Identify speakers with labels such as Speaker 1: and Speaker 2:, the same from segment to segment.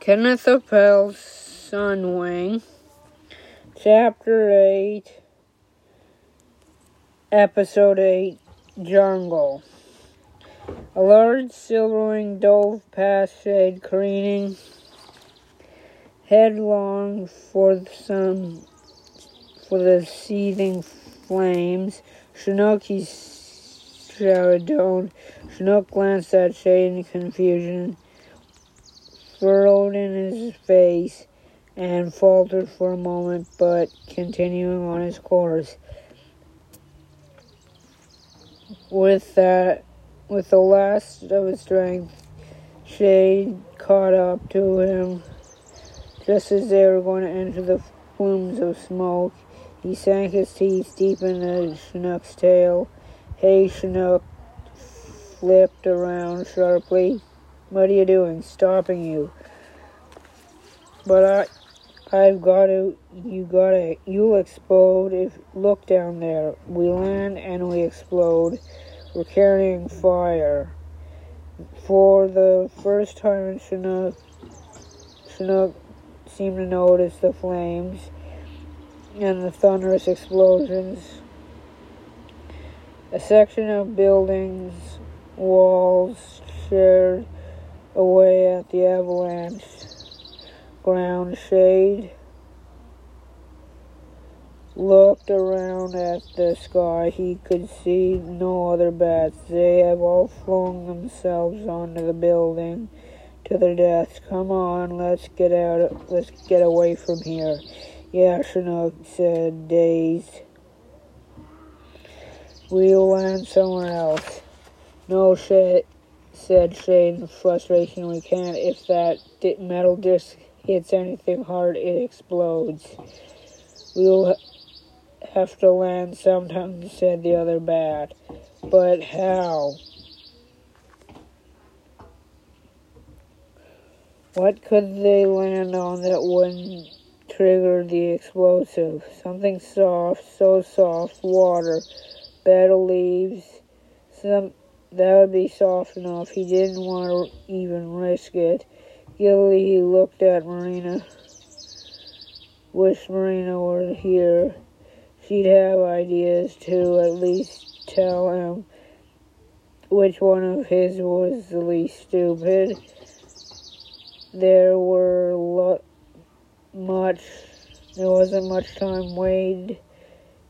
Speaker 1: Kenneth Oppel's Sunwing, Chapter 8, Episode 8 Jungle. A large silverwing dove past Shade, careening headlong for some for the seething flames. Chinook he shouted! Chinook glanced at Shade in confusion furrowed in his face and faltered for a moment, but continuing on his course. With that, with the last of his strength, Shade caught up to him just as they were going to enter the plumes of smoke. He sank his teeth deep in the Chinook's tail. Hey, Chinook flipped around sharply. What are you doing? Stopping you. But I, I've got to, you gotta, you'll explode if, look down there. We land and we explode. We're carrying fire. For the first time in Chinook, Chinook seemed to notice the flames and the thunderous explosions. A section of buildings, walls shared away at the avalanche ground shade looked around at the sky. He could see no other bats. They have all flung themselves onto the building to their deaths. Come on, let's get out. Let's get away from here. Yeah, Chinook said, dazed. We'll land somewhere else. No shit said Shade in frustration. We can't. If that metal disc hits anything hard, it explodes. We'll have to land sometime, said the other bat. But how? What could they land on that wouldn't trigger the explosive? Something soft, so soft, water, of leaves, some that would be soft enough. He didn't want to even risk it. Guiltily, he looked at Marina. Wish Marina were here. She'd have ideas to at least tell him which one of his was the least stupid. There were lo- much. There wasn't much time weighed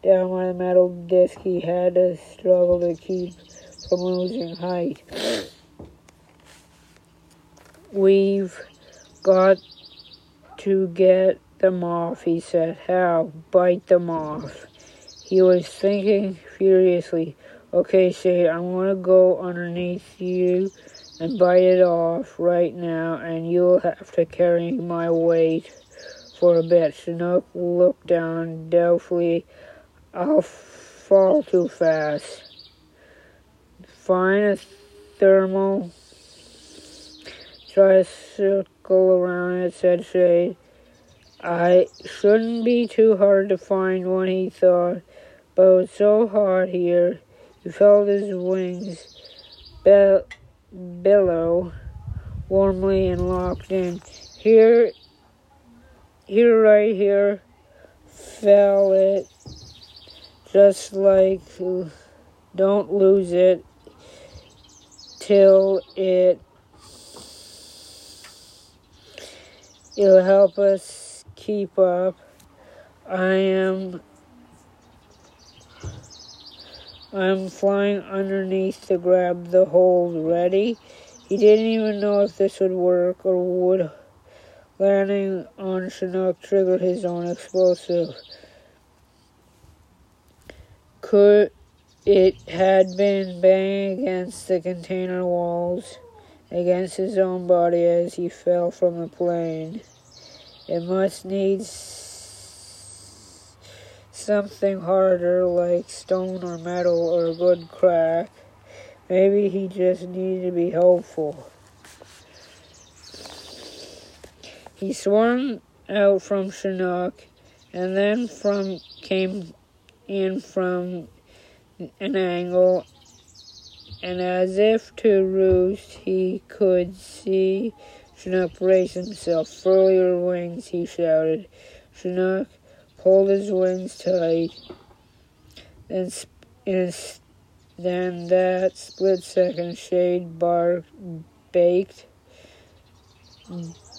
Speaker 1: down by the metal disc. He had to struggle to keep from losing height. We've got to get them off, he said. How? Bite them off. He was thinking furiously. Okay, Shade, I'm gonna go underneath you and bite it off right now, and you'll have to carry my weight for a bit. Chinook looked down doubtfully. I'll fall too fast find a thermal try to circle around it, said Shade. I shouldn't be too hard to find one, he thought, but it was so hot here. He felt his wings be- billow warmly and locked in. Here, here, right here, fell it, just like, don't lose it till it it'll help us keep up. I am I'm flying underneath to grab the hold. Ready? He didn't even know if this would work or would landing on Chinook trigger his own explosive. Could it had been banging against the container walls, against his own body as he fell from the plane. It must need something harder, like stone or metal or a good crack. Maybe he just needed to be hopeful. He swung out from Chinook, and then from came in from an angle, and as if to roost, he could see Chinook raised himself. Furl your wings, he shouted. Chinook pulled his wings tight. In, then that split second, Shade barked, baked,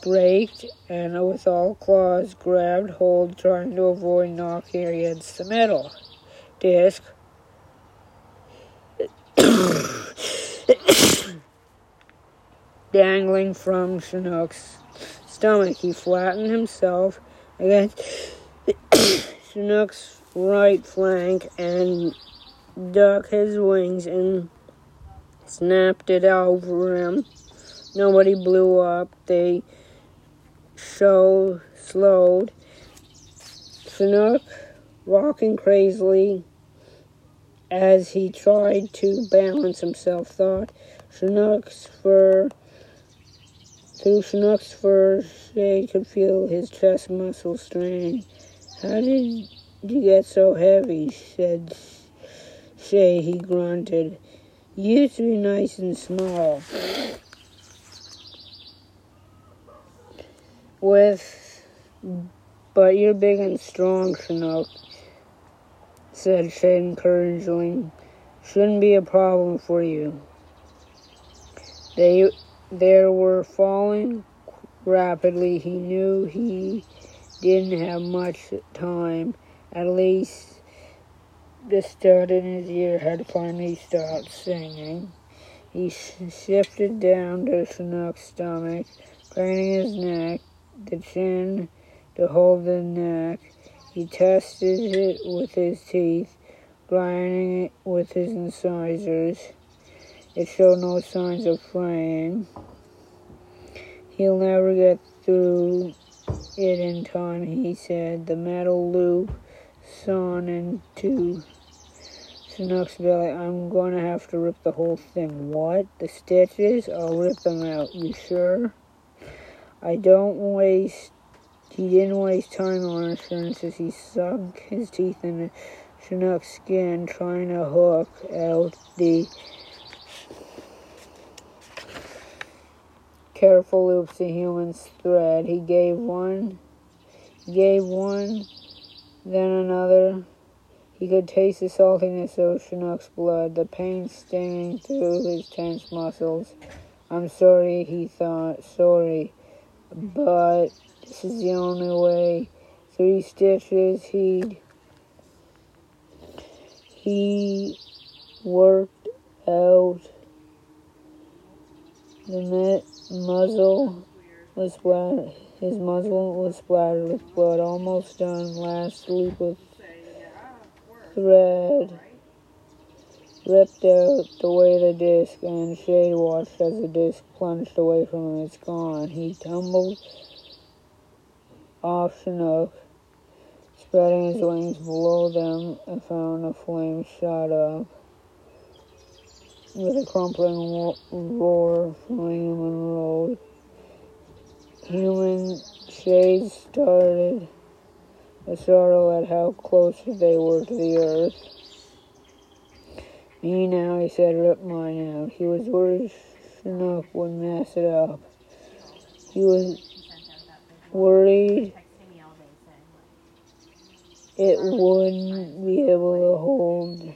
Speaker 1: braked, and with all claws grabbed hold, trying to avoid knocking against the metal disc. dangling from Chinook's stomach. He flattened himself against Chinook's right flank and ducked his wings and snapped it over him. Nobody blew up. They show slowed. Chinook, rocking crazily as he tried to balance himself, thought Chinook's fur through Chinook's fur, Shade could feel his chest muscles strain. How did you get so heavy? said Shade. He grunted. You used to be nice and small. With, but you're big and strong, Chinook, said Shade encouragingly. Shouldn't be a problem for you. They they were falling rapidly. He knew he didn't have much time. At least the stud in his ear had finally stopped singing. He shifted down to Chinook's stomach, craning his neck, the chin to hold the neck. He tested it with his teeth, grinding it with his incisors. It showed no signs of fraying. He'll never get through it in time, he said. The metal loop sawn into Chinook's belly. I'm going to have to rip the whole thing. What? The stitches? I'll rip them out. You sure? I don't waste. He didn't waste time on assurances. He sunk his teeth into Chinook's skin, trying to hook out the careful loops of human's thread. He gave one, gave one, then another. He could taste the saltiness of Chinook's blood, the pain stinging through his tense muscles. I'm sorry, he thought, sorry, but this is the only way. Three stitches, he'd, he worked out the net muzzle was splattered. His muzzle was splattered with blood. Almost done. Last loop of thread ripped out the way the disc, and Shade watched as the disc plunged away from him. It's gone. He tumbled off Chinook, spreading his wings below them, and found a flame shot up with a crumpling roar from a human road. Human shades started a startle at how close they were to the earth. Me now, he said, rip mine out. He was worried Chinook would mess it up. He was worried it wouldn't be able to hold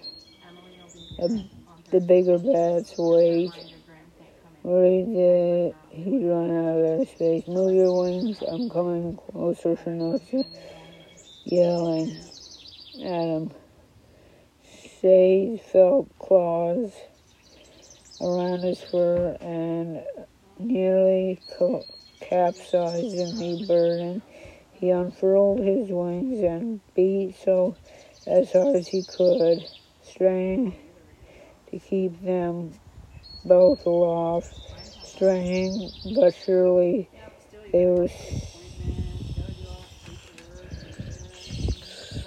Speaker 1: a the bigger bat's weight. Worried that he'd run out of space. Move your wings, I'm coming closer, Shinoka, yelling at him. Shade felt claws around his fur and nearly capsized in the burden. He unfurled his wings and beat so as hard as he could, straining to keep them both aloft, straining, but surely they were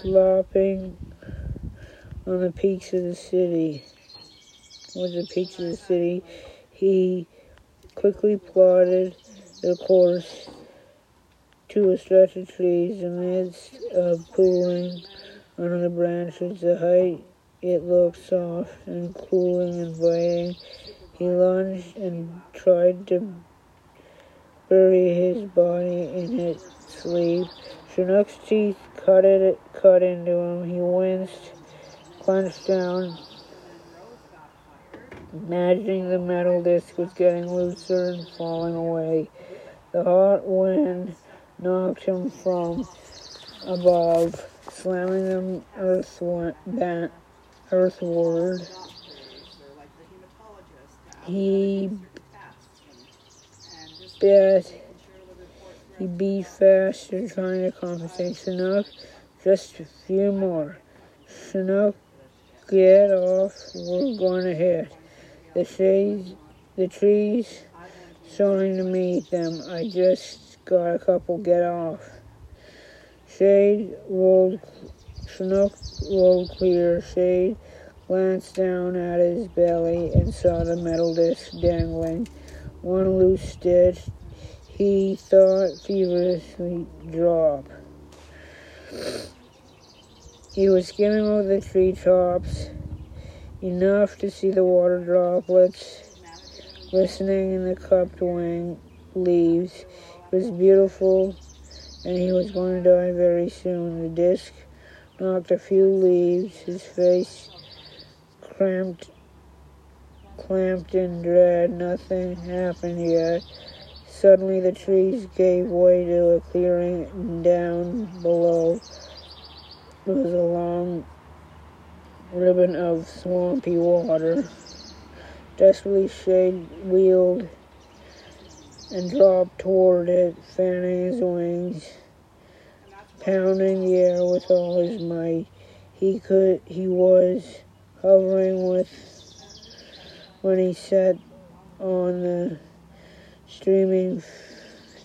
Speaker 1: slopping on the peaks of the city. With the peaks of the city, he quickly plotted the course to a stretch of trees amidst of pooling under the branches. The height it looked soft and cool and inviting. He lunged and tried to bury his body in its sleeve. Chinook's teeth cut it cut into him. He winced, clenched down, imagining the metal disc was getting looser and falling away. The hot wind knocked him from above, slamming him earthward. earthward. He bet he beat faster, trying to compensate Chinook. Just a few more. Chinook, get off. We're going hit. The the trees, soaring to meet them. I just got a couple. Get off. Shade rolled. Chinook rolled clear. Shade glanced down at his belly and saw the metal disc dangling. One loose stitch he thought feverishly drop. He was skimming over the treetops, enough to see the water droplets glistening in the cupped wing leaves. It was beautiful, and he was going to die very soon. The disc knocked a few leaves. His face cramped, clamped in dread. Nothing happened yet. Suddenly the trees gave way to a clearing and down below. It was a long ribbon of swampy water. Desperately Shade wheeled and dropped toward it, fanning his wings, pounding the air with all his might. He could he was hovering with when he sat on the streaming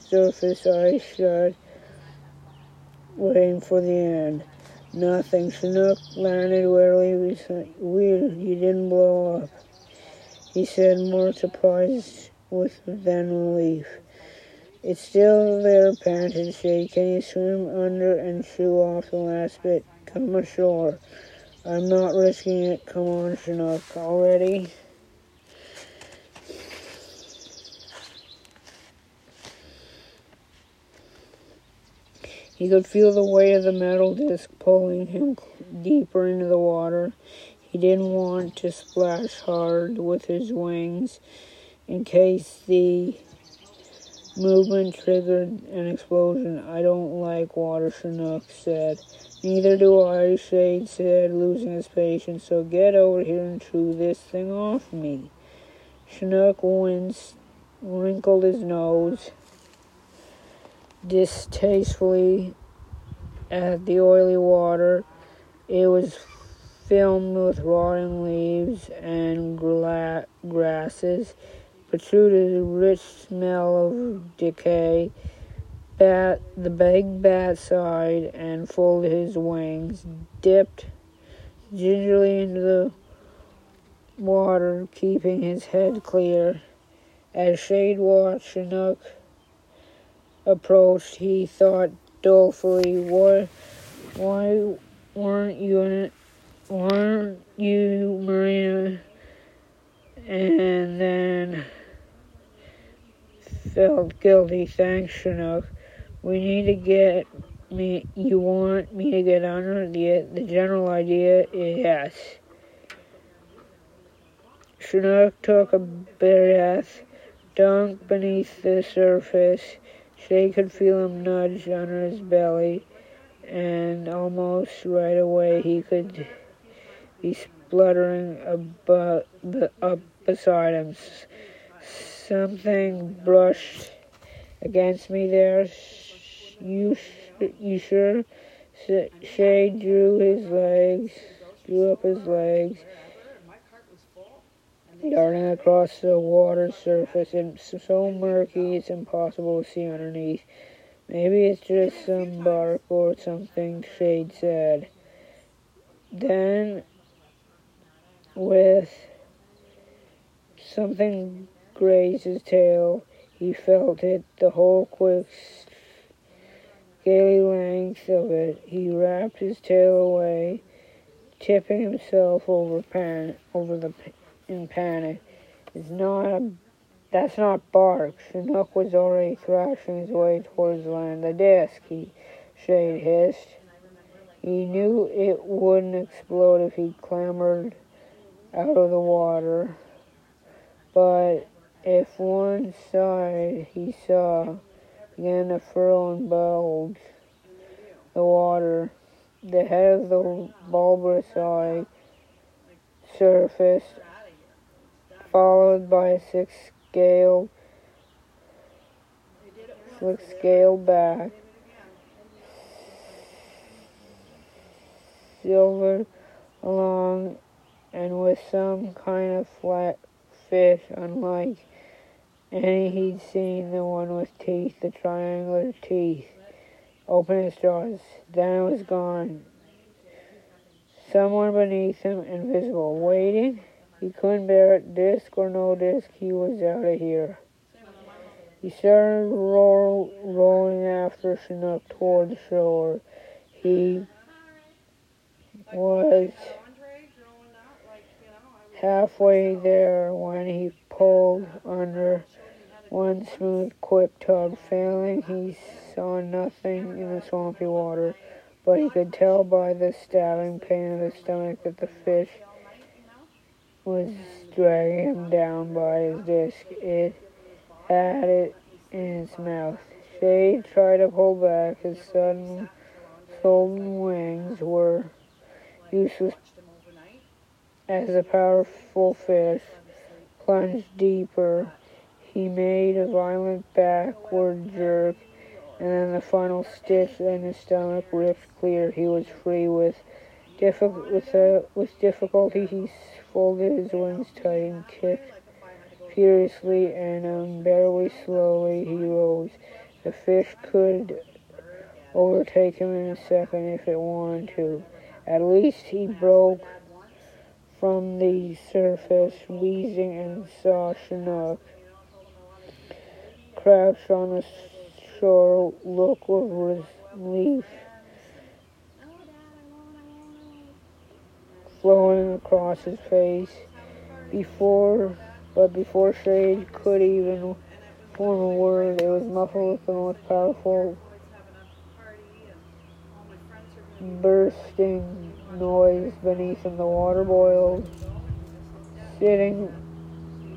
Speaker 1: surface eyes shut, waiting for the end. Nothing. Chinook landed where he was. Weird, you didn't blow up. He said, more surprised with than relief. It's still there, panted Shade. Can you swim under and chew off the last bit? Come ashore. I'm not risking it. Come on, Chinook. Already? He could feel the weight of the metal disc pulling him deeper into the water. He didn't want to splash hard with his wings in case the movement triggered an explosion. I don't like water, Chinook said. Neither do I, Shade said, losing his patience. So get over here and chew this thing off me. Chinook winced, wrinkled his nose distastefully at the oily water. It was filmed with rotting leaves and gra- grasses, protruded a rich smell of decay. Bat, the big bat sighed and folded his wings, dipped gingerly into the water, keeping his head clear. As Shade watched Chinook approached, he thought dolefully, "Why, why weren't you in it? Weren't you, Marina?" And then felt guilty. Thanks, Chinook. We need to get me. You want me to get under the the general idea? Yes. Chinook took a breath, dunk beneath the surface. Shade could feel him nudge under his belly, and almost right away he could be spluttering up, up beside him. Something brushed against me there. You, you sure? Shade drew his legs, drew up his legs, darting across the water surface. It's so murky it's impossible to see underneath. Maybe it's just some bark or something, Shade said. Then, with something grazed his tail, he felt it, the whole quick, scaly length of it. He wrapped his tail away, tipping himself over pan over the in panic. It's not a That's not bark. Chinook was already thrashing his way towards land. The disc, he Shade hissed. He knew it wouldn't explode if he clambered out of the water. But if one side he saw began to furrow and bulge the water, the head of the bulbous eye surfaced, followed by a six scale six scale back. Silver along and with some kind of flat fish unlike any he'd seen, the one with teeth, the triangular teeth. Open his jaws. Then it was gone. Someone beneath him, invisible, waiting. He couldn't bear it, disc or no disc, he was out of here. He started roll, rolling after Chinook toward the shore. He was halfway there when he pulled under one smooth, quick tug. Failing, he saw nothing in the swampy water, but he could tell by the stabbing pain of his stomach that the fish was dragging him down by his disc. It had it in its mouth. Shade tried to pull back. His sudden swollen wings were useless as the powerful fish plunged deeper. He made a violent backward jerk, and then the final stitch in his stomach ripped clear. He was free with, diffi- with, uh, with difficulty. He folded his wings tight and kicked furiously and unbearably slowly. He rose. The fish could overtake him in a second if it wanted to. At least he broke from the surface, wheezing, and saw Chinook crouched on the shore, look of relief flowing across his face. Before, but before Shade could even form a word, it was muffled with the most powerful bursting noise beneath him. The water boiled, sitting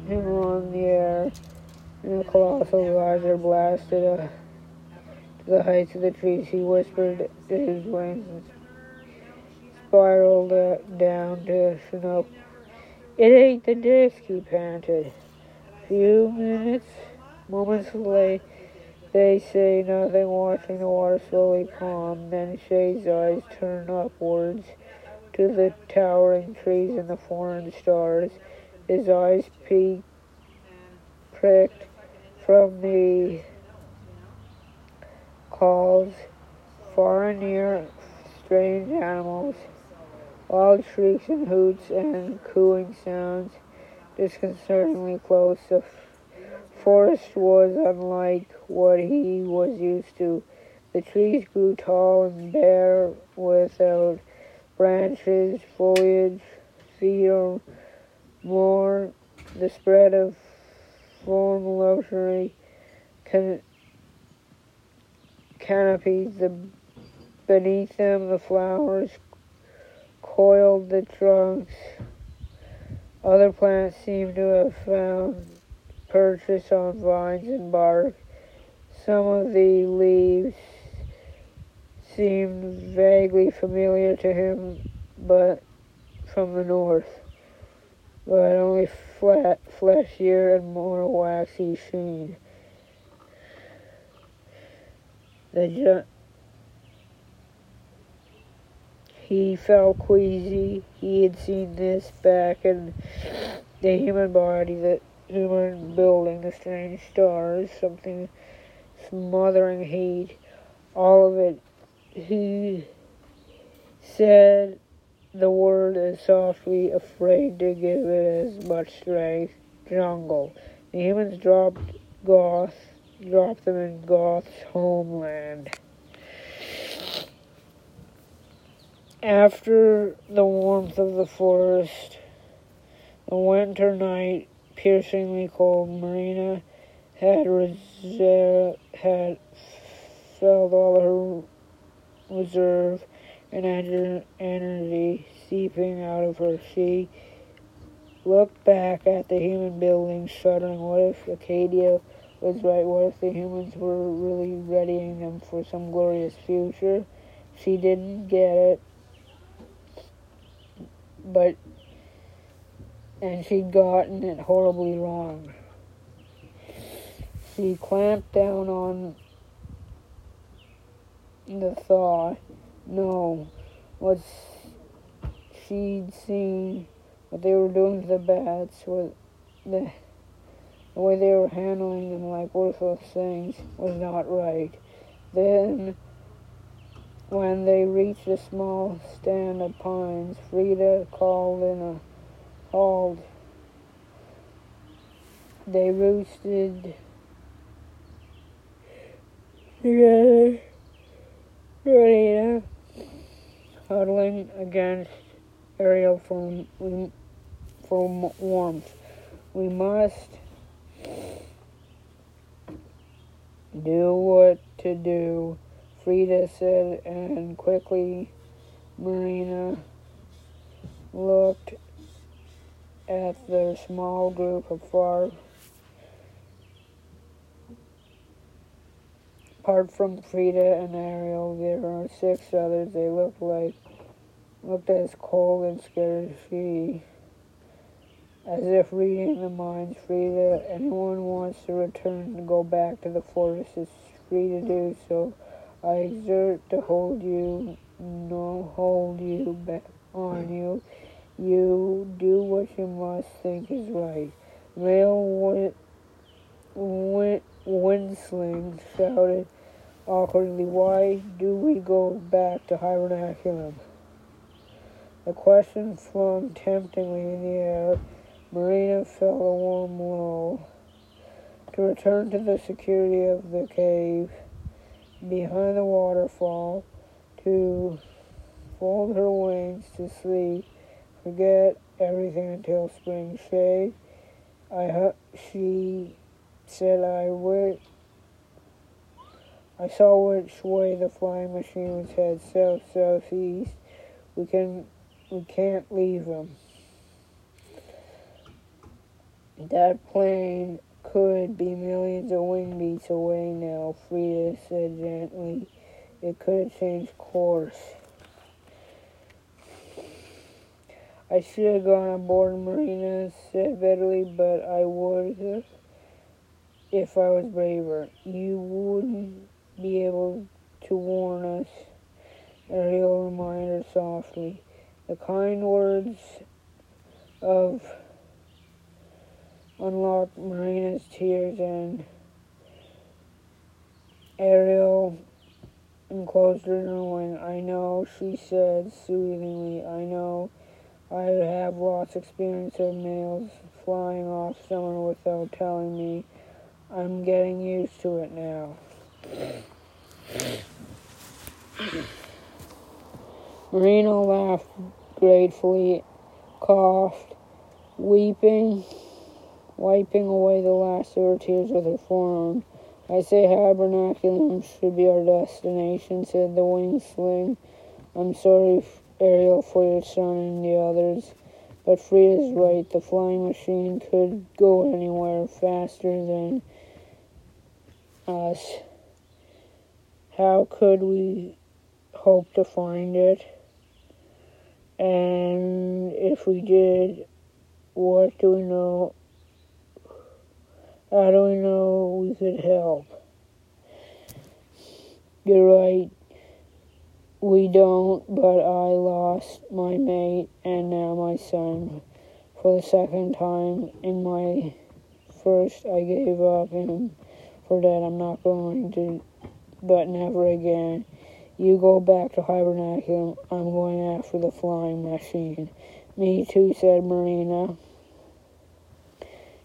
Speaker 1: him on the air, and the colossal geyser blasted up to the heights of the trees. He whispered to his wings spiraled uh, down to Chinook. It ain't the disc, he panted. A few minutes, moments later, they say nothing, watching the water slowly calm. Then Shade's eyes turn upwards to the towering trees and the foreign stars. His eyes peeked, pricked from the calls, far and near, strange animals, wild shrieks and hoots and cooing sounds, disconcertingly close. The forest was unlike what he was used to. The trees grew tall and bare without branches, foliage, feet more. The spread of form luxury can- canopies, the, beneath them the flowers coiled the trunks. Other plants seemed to have found purchase on vines and bark. Some of the leaves seemed vaguely familiar to him, but from the north, but only flat, fleshier and more waxy sheen. The ju- he felt queasy. He had seen this back in the human body that human building, the strange stars, something smothering heat, all of it. He said the word is softly, afraid to give it as much strength. Jungle. The humans dropped Goth, dropped them in Goth's homeland. After the warmth of the forest, the winter night piercingly cold. Marina had reserve, had felt all her reserve and energy seeping out of her. She looked back at the human buildings, shuddering. What if Acadia was right? What if the humans were really readying them for some glorious future? She didn't get it, but and she'd gotten it horribly wrong. She clamped down on the thought. No, what she'd seen, what they were doing to the bats, what the, the way they were handling them like worthless things was not right. Then, when they reached a small stand of pines, Frida called in a called. They roosted together, Frida huddling against Ariel for, for warmth. We must do what to do, Frida said, and quickly Marina looked at the small group of far apart from Frida and Ariel, there are six others. They looked like looked as cold and scared as she. As if reading the minds, Frida, anyone wants to return to go back to the forest is free to do so. I exert to hold you, no hold you back on hmm. you. You do what you must think is right. Male Win- shouted awkwardly, Why do we go back to Hibernaculum? The question flung temptingly in the air. Marina felt a warm glow. To return to the security of the cave behind the waterfall, to fold her wings to sleep, forget everything until spring shade. I she said I would. I saw which way the flying machine was head south southeast. We can we can't leave him. That plane could be millions of wing beats away now, Frida said gently. It could have changed course. I should have gone aboard Marina, said bitterly, but I would have if I was braver. You wouldn't be able to warn us, Ariel reminded softly. The kind words of unlocked Marina's tears and Ariel enclosed her in I know, she said soothingly. I know I have lots of experience of males flying off somewhere without telling me. I'm getting used to it now. Marina laughed gratefully, coughed, weeping, wiping away the last of her tears with her forearm. I say Hibernaculum should be our destination, said the wing sling. I'm sorry, Ariel, for your son and the others, but Frida's right. The flying machine could go anywhere faster than us. How could we hope to find it? And if we did, what do we know? How do we know we could help? You're right. We don't, but I lost my mate and now my son. For the second time in my first, I gave up him for that. I'm not going to, but never again. You go back to Hibernaculum. I'm going after the flying machine. Me too, said Marina.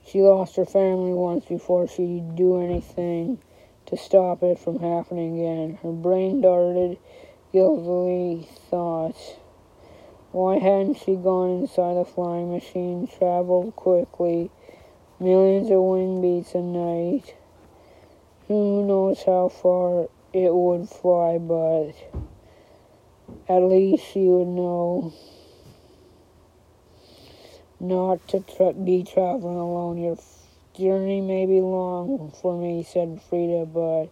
Speaker 1: She lost her family once before she'd do anything to stop it from happening again. Her brain darted guiltily thought. Why hadn't she gone inside the flying machine, traveled quickly, millions of wing beats a night. Who knows how far it would fly, but at least she would know not to tra- be traveling alone. Your journey may be long for me, said Frida, but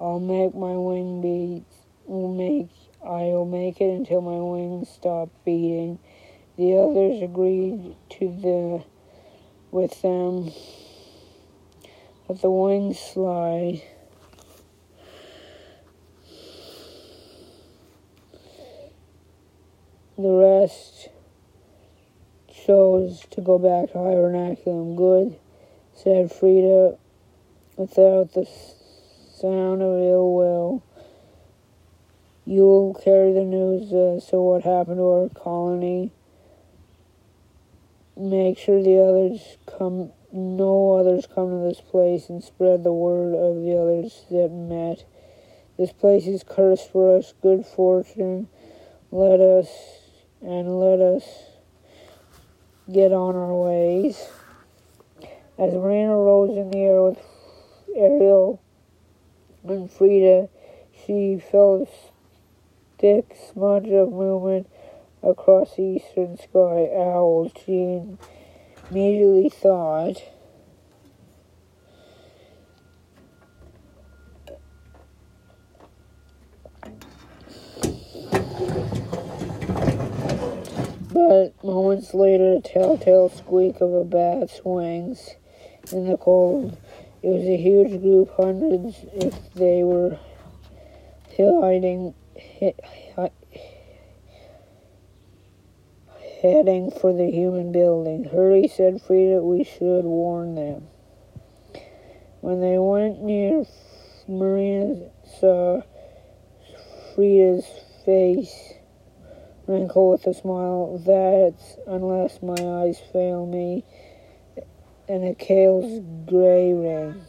Speaker 1: I'll make my wing beats. Will make I'll make it until my wings stop beating. The others agreed to the with them, but the wings slide. The rest chose to go back to Hibernaculum. Good, said Frida, without the sound of ill will. You'll carry the news as to what happened to our colony. Make sure the others come, no others come to this place, and spread the word of the others that met. This place is cursed for us. Good fortune. Let us and let us get on our ways. As Marina rose in the air with Ariel and Frida, she felt a thick smudge of movement across the eastern sky. Owls, she immediately thought. But moments later, a telltale squeak of a bat's wings in the cold. It was a huge group, hundreds if they were hiding, heading for the human building. Hurry, said Frida, we should warn them. When they went near, Marina saw Frida's face wrinkle with a smile. That's unless my eyes fail me, and a Kale's gray ring.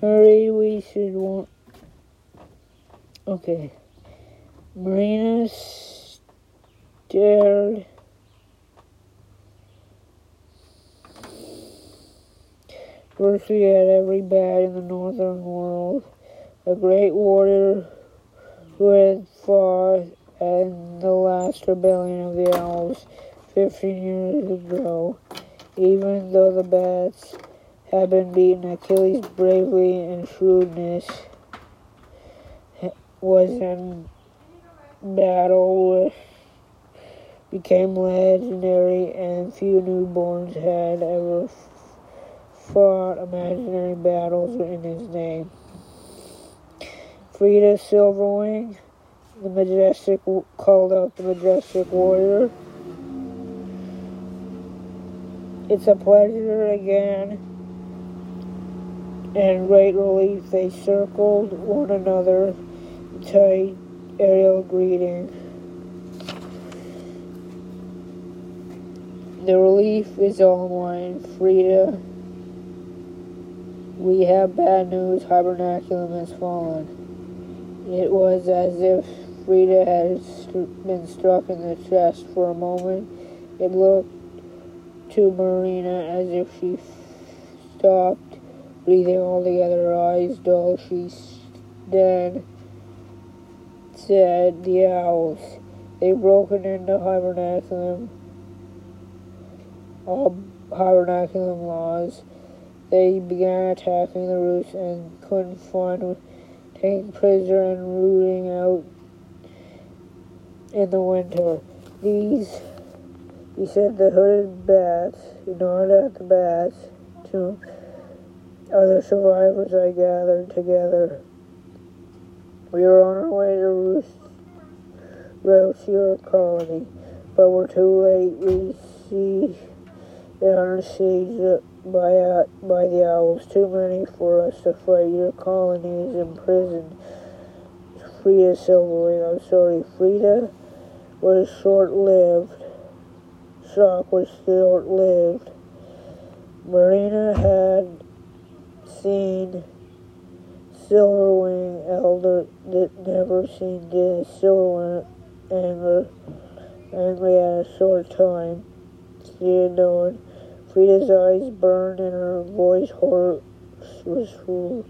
Speaker 1: Hurry, we should want. Okay. Marina stared virtually at every bat in the northern world. A great warrior who had fought in the last rebellion of the owls fifteen years ago. Even though the bats had been beaten, Achilles' bravely and shrewdness was in battle with became legendary and few newborns had ever fought imaginary battles in his name. Frida Silverwing, the majestic, called out the majestic warrior. It's a pleasure again and great relief they circled one another tight aerial greeting. The relief is all mine, Frida. We have bad news. Hibernaculum has fallen. It was as if Frida had been struck in the chest for a moment. It looked to Marina as if she stopped breathing the other eyes dull. She then said, The owls. They've broken into hibernaculum. All hibernaculum laws. They began attacking the roost and couldn't find taking prisoner and rooting out in the winter. These, he said, the hooded bats, he nodded at the bats, two other survivors I gathered together. We were on our way to Rouse colony, but we're too late. We see it under siege by, uh, by the owls. Too many for us to fight. Your colony is imprisoned. Frida Silverwing, I'm sorry. Frida was short-lived. Shock was short-lived. Marina had seen Silverwing elder that never seemed to Silverwing anger, angry at a short time. She ignored. Frida's eyes burned and her voice hoarse was full.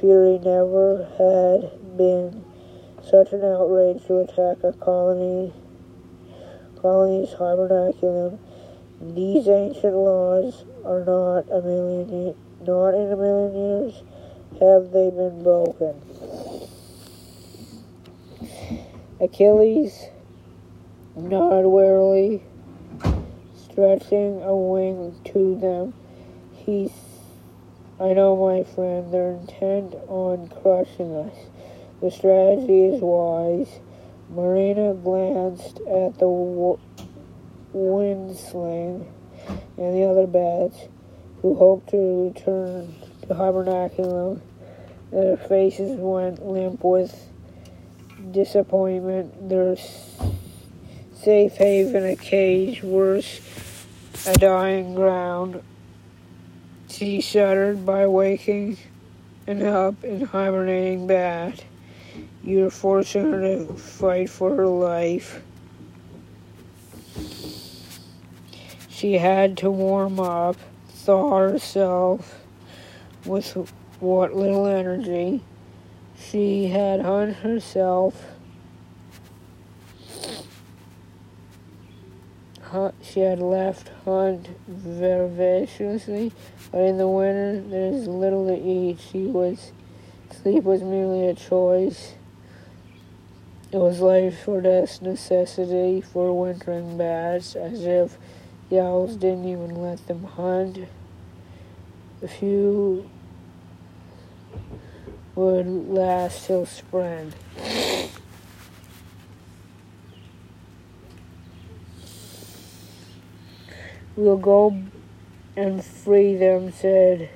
Speaker 1: Fury never had been such an outrage to attack a colony, colony's hibernaculum. These ancient laws are not a million, not in a million years have they been broken. Achilles nodded wearily, stretching a wing to them. He, I know, my friend, they're intent on crushing us. The strategy is wise. Marina glanced at the w- windsling and the other bats, who hoped to return to Hibernaculum. Their faces went limp with disappointment. Their safe haven a cage, worse, a dying ground. She shuddered by waking and up and hibernating bat. You're forcing her to fight for her life. She had to warm up, thaw herself with what little energy she had on herself. She had left hunt vivaciously, but in the winter there is little to eat. She was sleep was merely a choice. It was life or death necessity for wintering bats, as if the owls didn't even let them hunt. A few would last till spring. We'll go and free them, said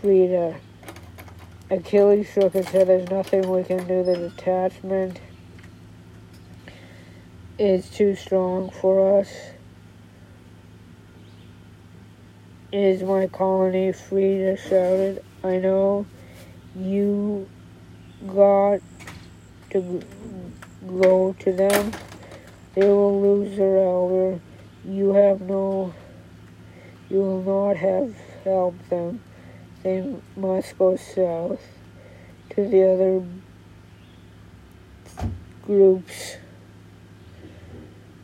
Speaker 1: Frieda. Achilles shook his head. There's nothing we can do. The detachment is too strong for us. Is my colony free? Shouted. I know you got to go to them. They will lose their elder. You have no, you will not have helped them. They must go south to the other groups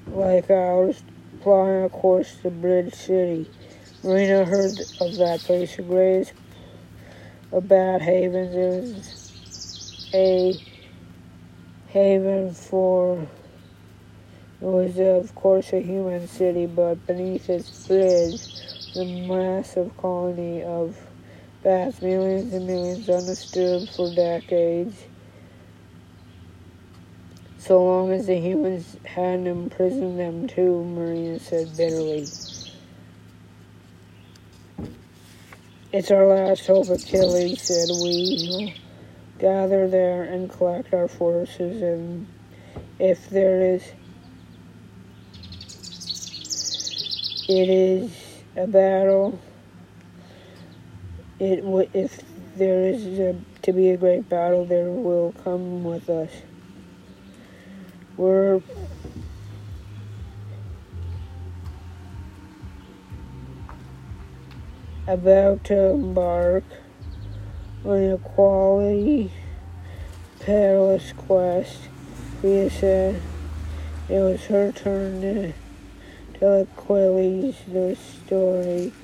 Speaker 1: like ours, plotting a course to Bridge City. Marina heard of that place, a great a bad havens. Was a haven for, it was of course a human city, but beneath its bridge, the massive colony of bats, millions and millions undisturbed for decades. So long as the humans hadn't imprisoned them too, Marina said bitterly. It's our last hope, Achilles said. We'll gather there and collect our forces, and if there is, it is a battle. It if there is a, to be a great battle, there will come with us. We're about to embark on a quality perilous quest. Rhea said it was her turn to tell Achilles the story.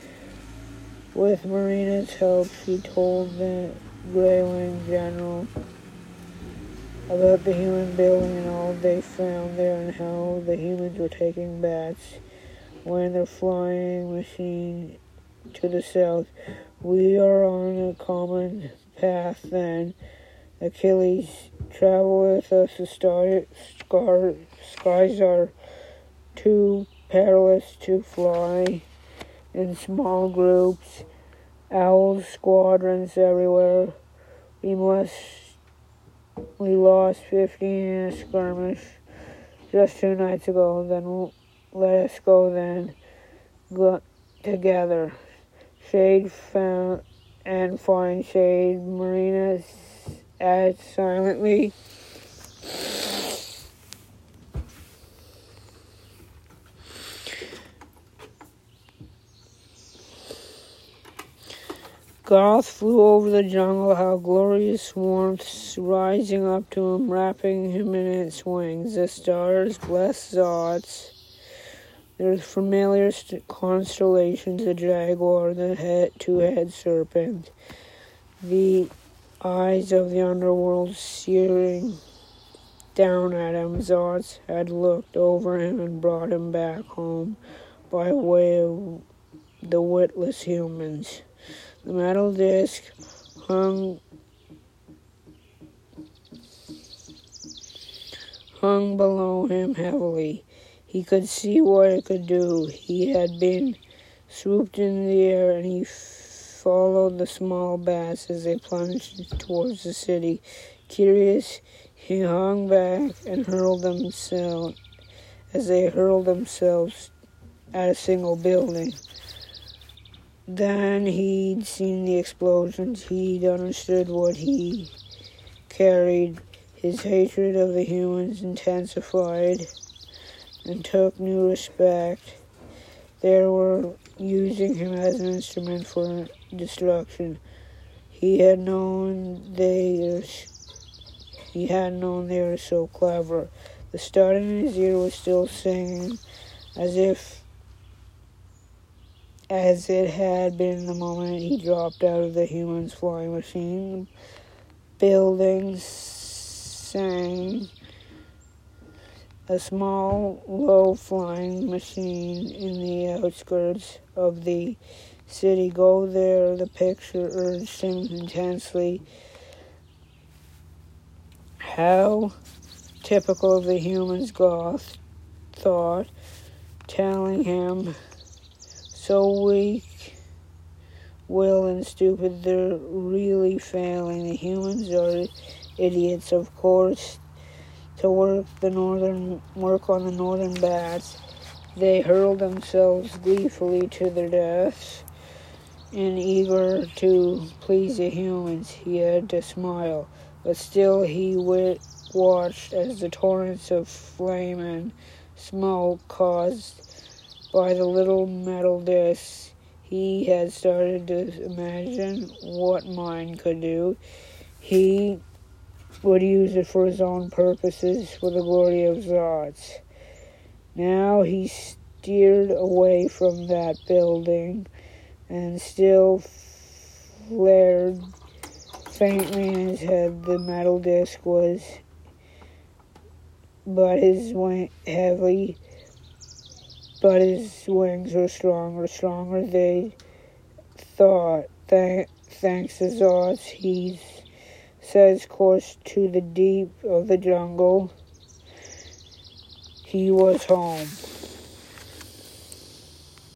Speaker 1: With Marina's help, she told the Greywing General about the human building and all they found there and how the humans were taking bats when their flying machine to the south. We are on a common path then. Achilles, travel with us. The star, scar, skies are too perilous to fly in small groups. Owls squadrons everywhere. We must. We lost 15 in a skirmish just two nights ago. Then let us go then. Go together. Shade found and find shade. Marina adds silently. Goth flew over the jungle, how glorious warmth rising up to him, wrapping him in its wings. The stars blessed Zotz. Their familiar st- constellations, the jaguar, the head, two-headed serpent, the eyes of the underworld searing down at him. Zotz had looked over him and brought him back home by way of the witless humans. The metal disc hung hung below him heavily. He could see what it could do. He had been swooped in the air and he followed the small bats as they plunged towards the city. Curious, he hung back and hurled themselves as they hurled themselves at a single building. Then he'd seen the explosions. He'd understood what he carried. His hatred of the humans intensified and took new respect. They were using him as an instrument for destruction. He had known they he had known they were so clever. The star in his ear was still singing as if as it had been the moment he dropped out of the human's flying machine. Buildings sang. A small, low flying machine in the outskirts of the city. Go there, the picture urged him intensely. How typical of the humans, Goth thought, telling him so weak, will, and stupid they're really failing. The humans are idiots, of course. To work the northern work on the northern bats, they hurl themselves gleefully to their deaths. And eager to please the humans, he had to smile, but still he watched as the torrents of flame and smoke caused by the little metal disc. He had started to imagine what mine could do. He would use it for his own purposes for the glory of Zotz. Now he steered away from that building and still flared faintly in his head. The metal disc was, but his wing heavily but his wings were stronger, stronger they thought. Th- thanks to Zotz, he says course to the deep of the jungle. He was home.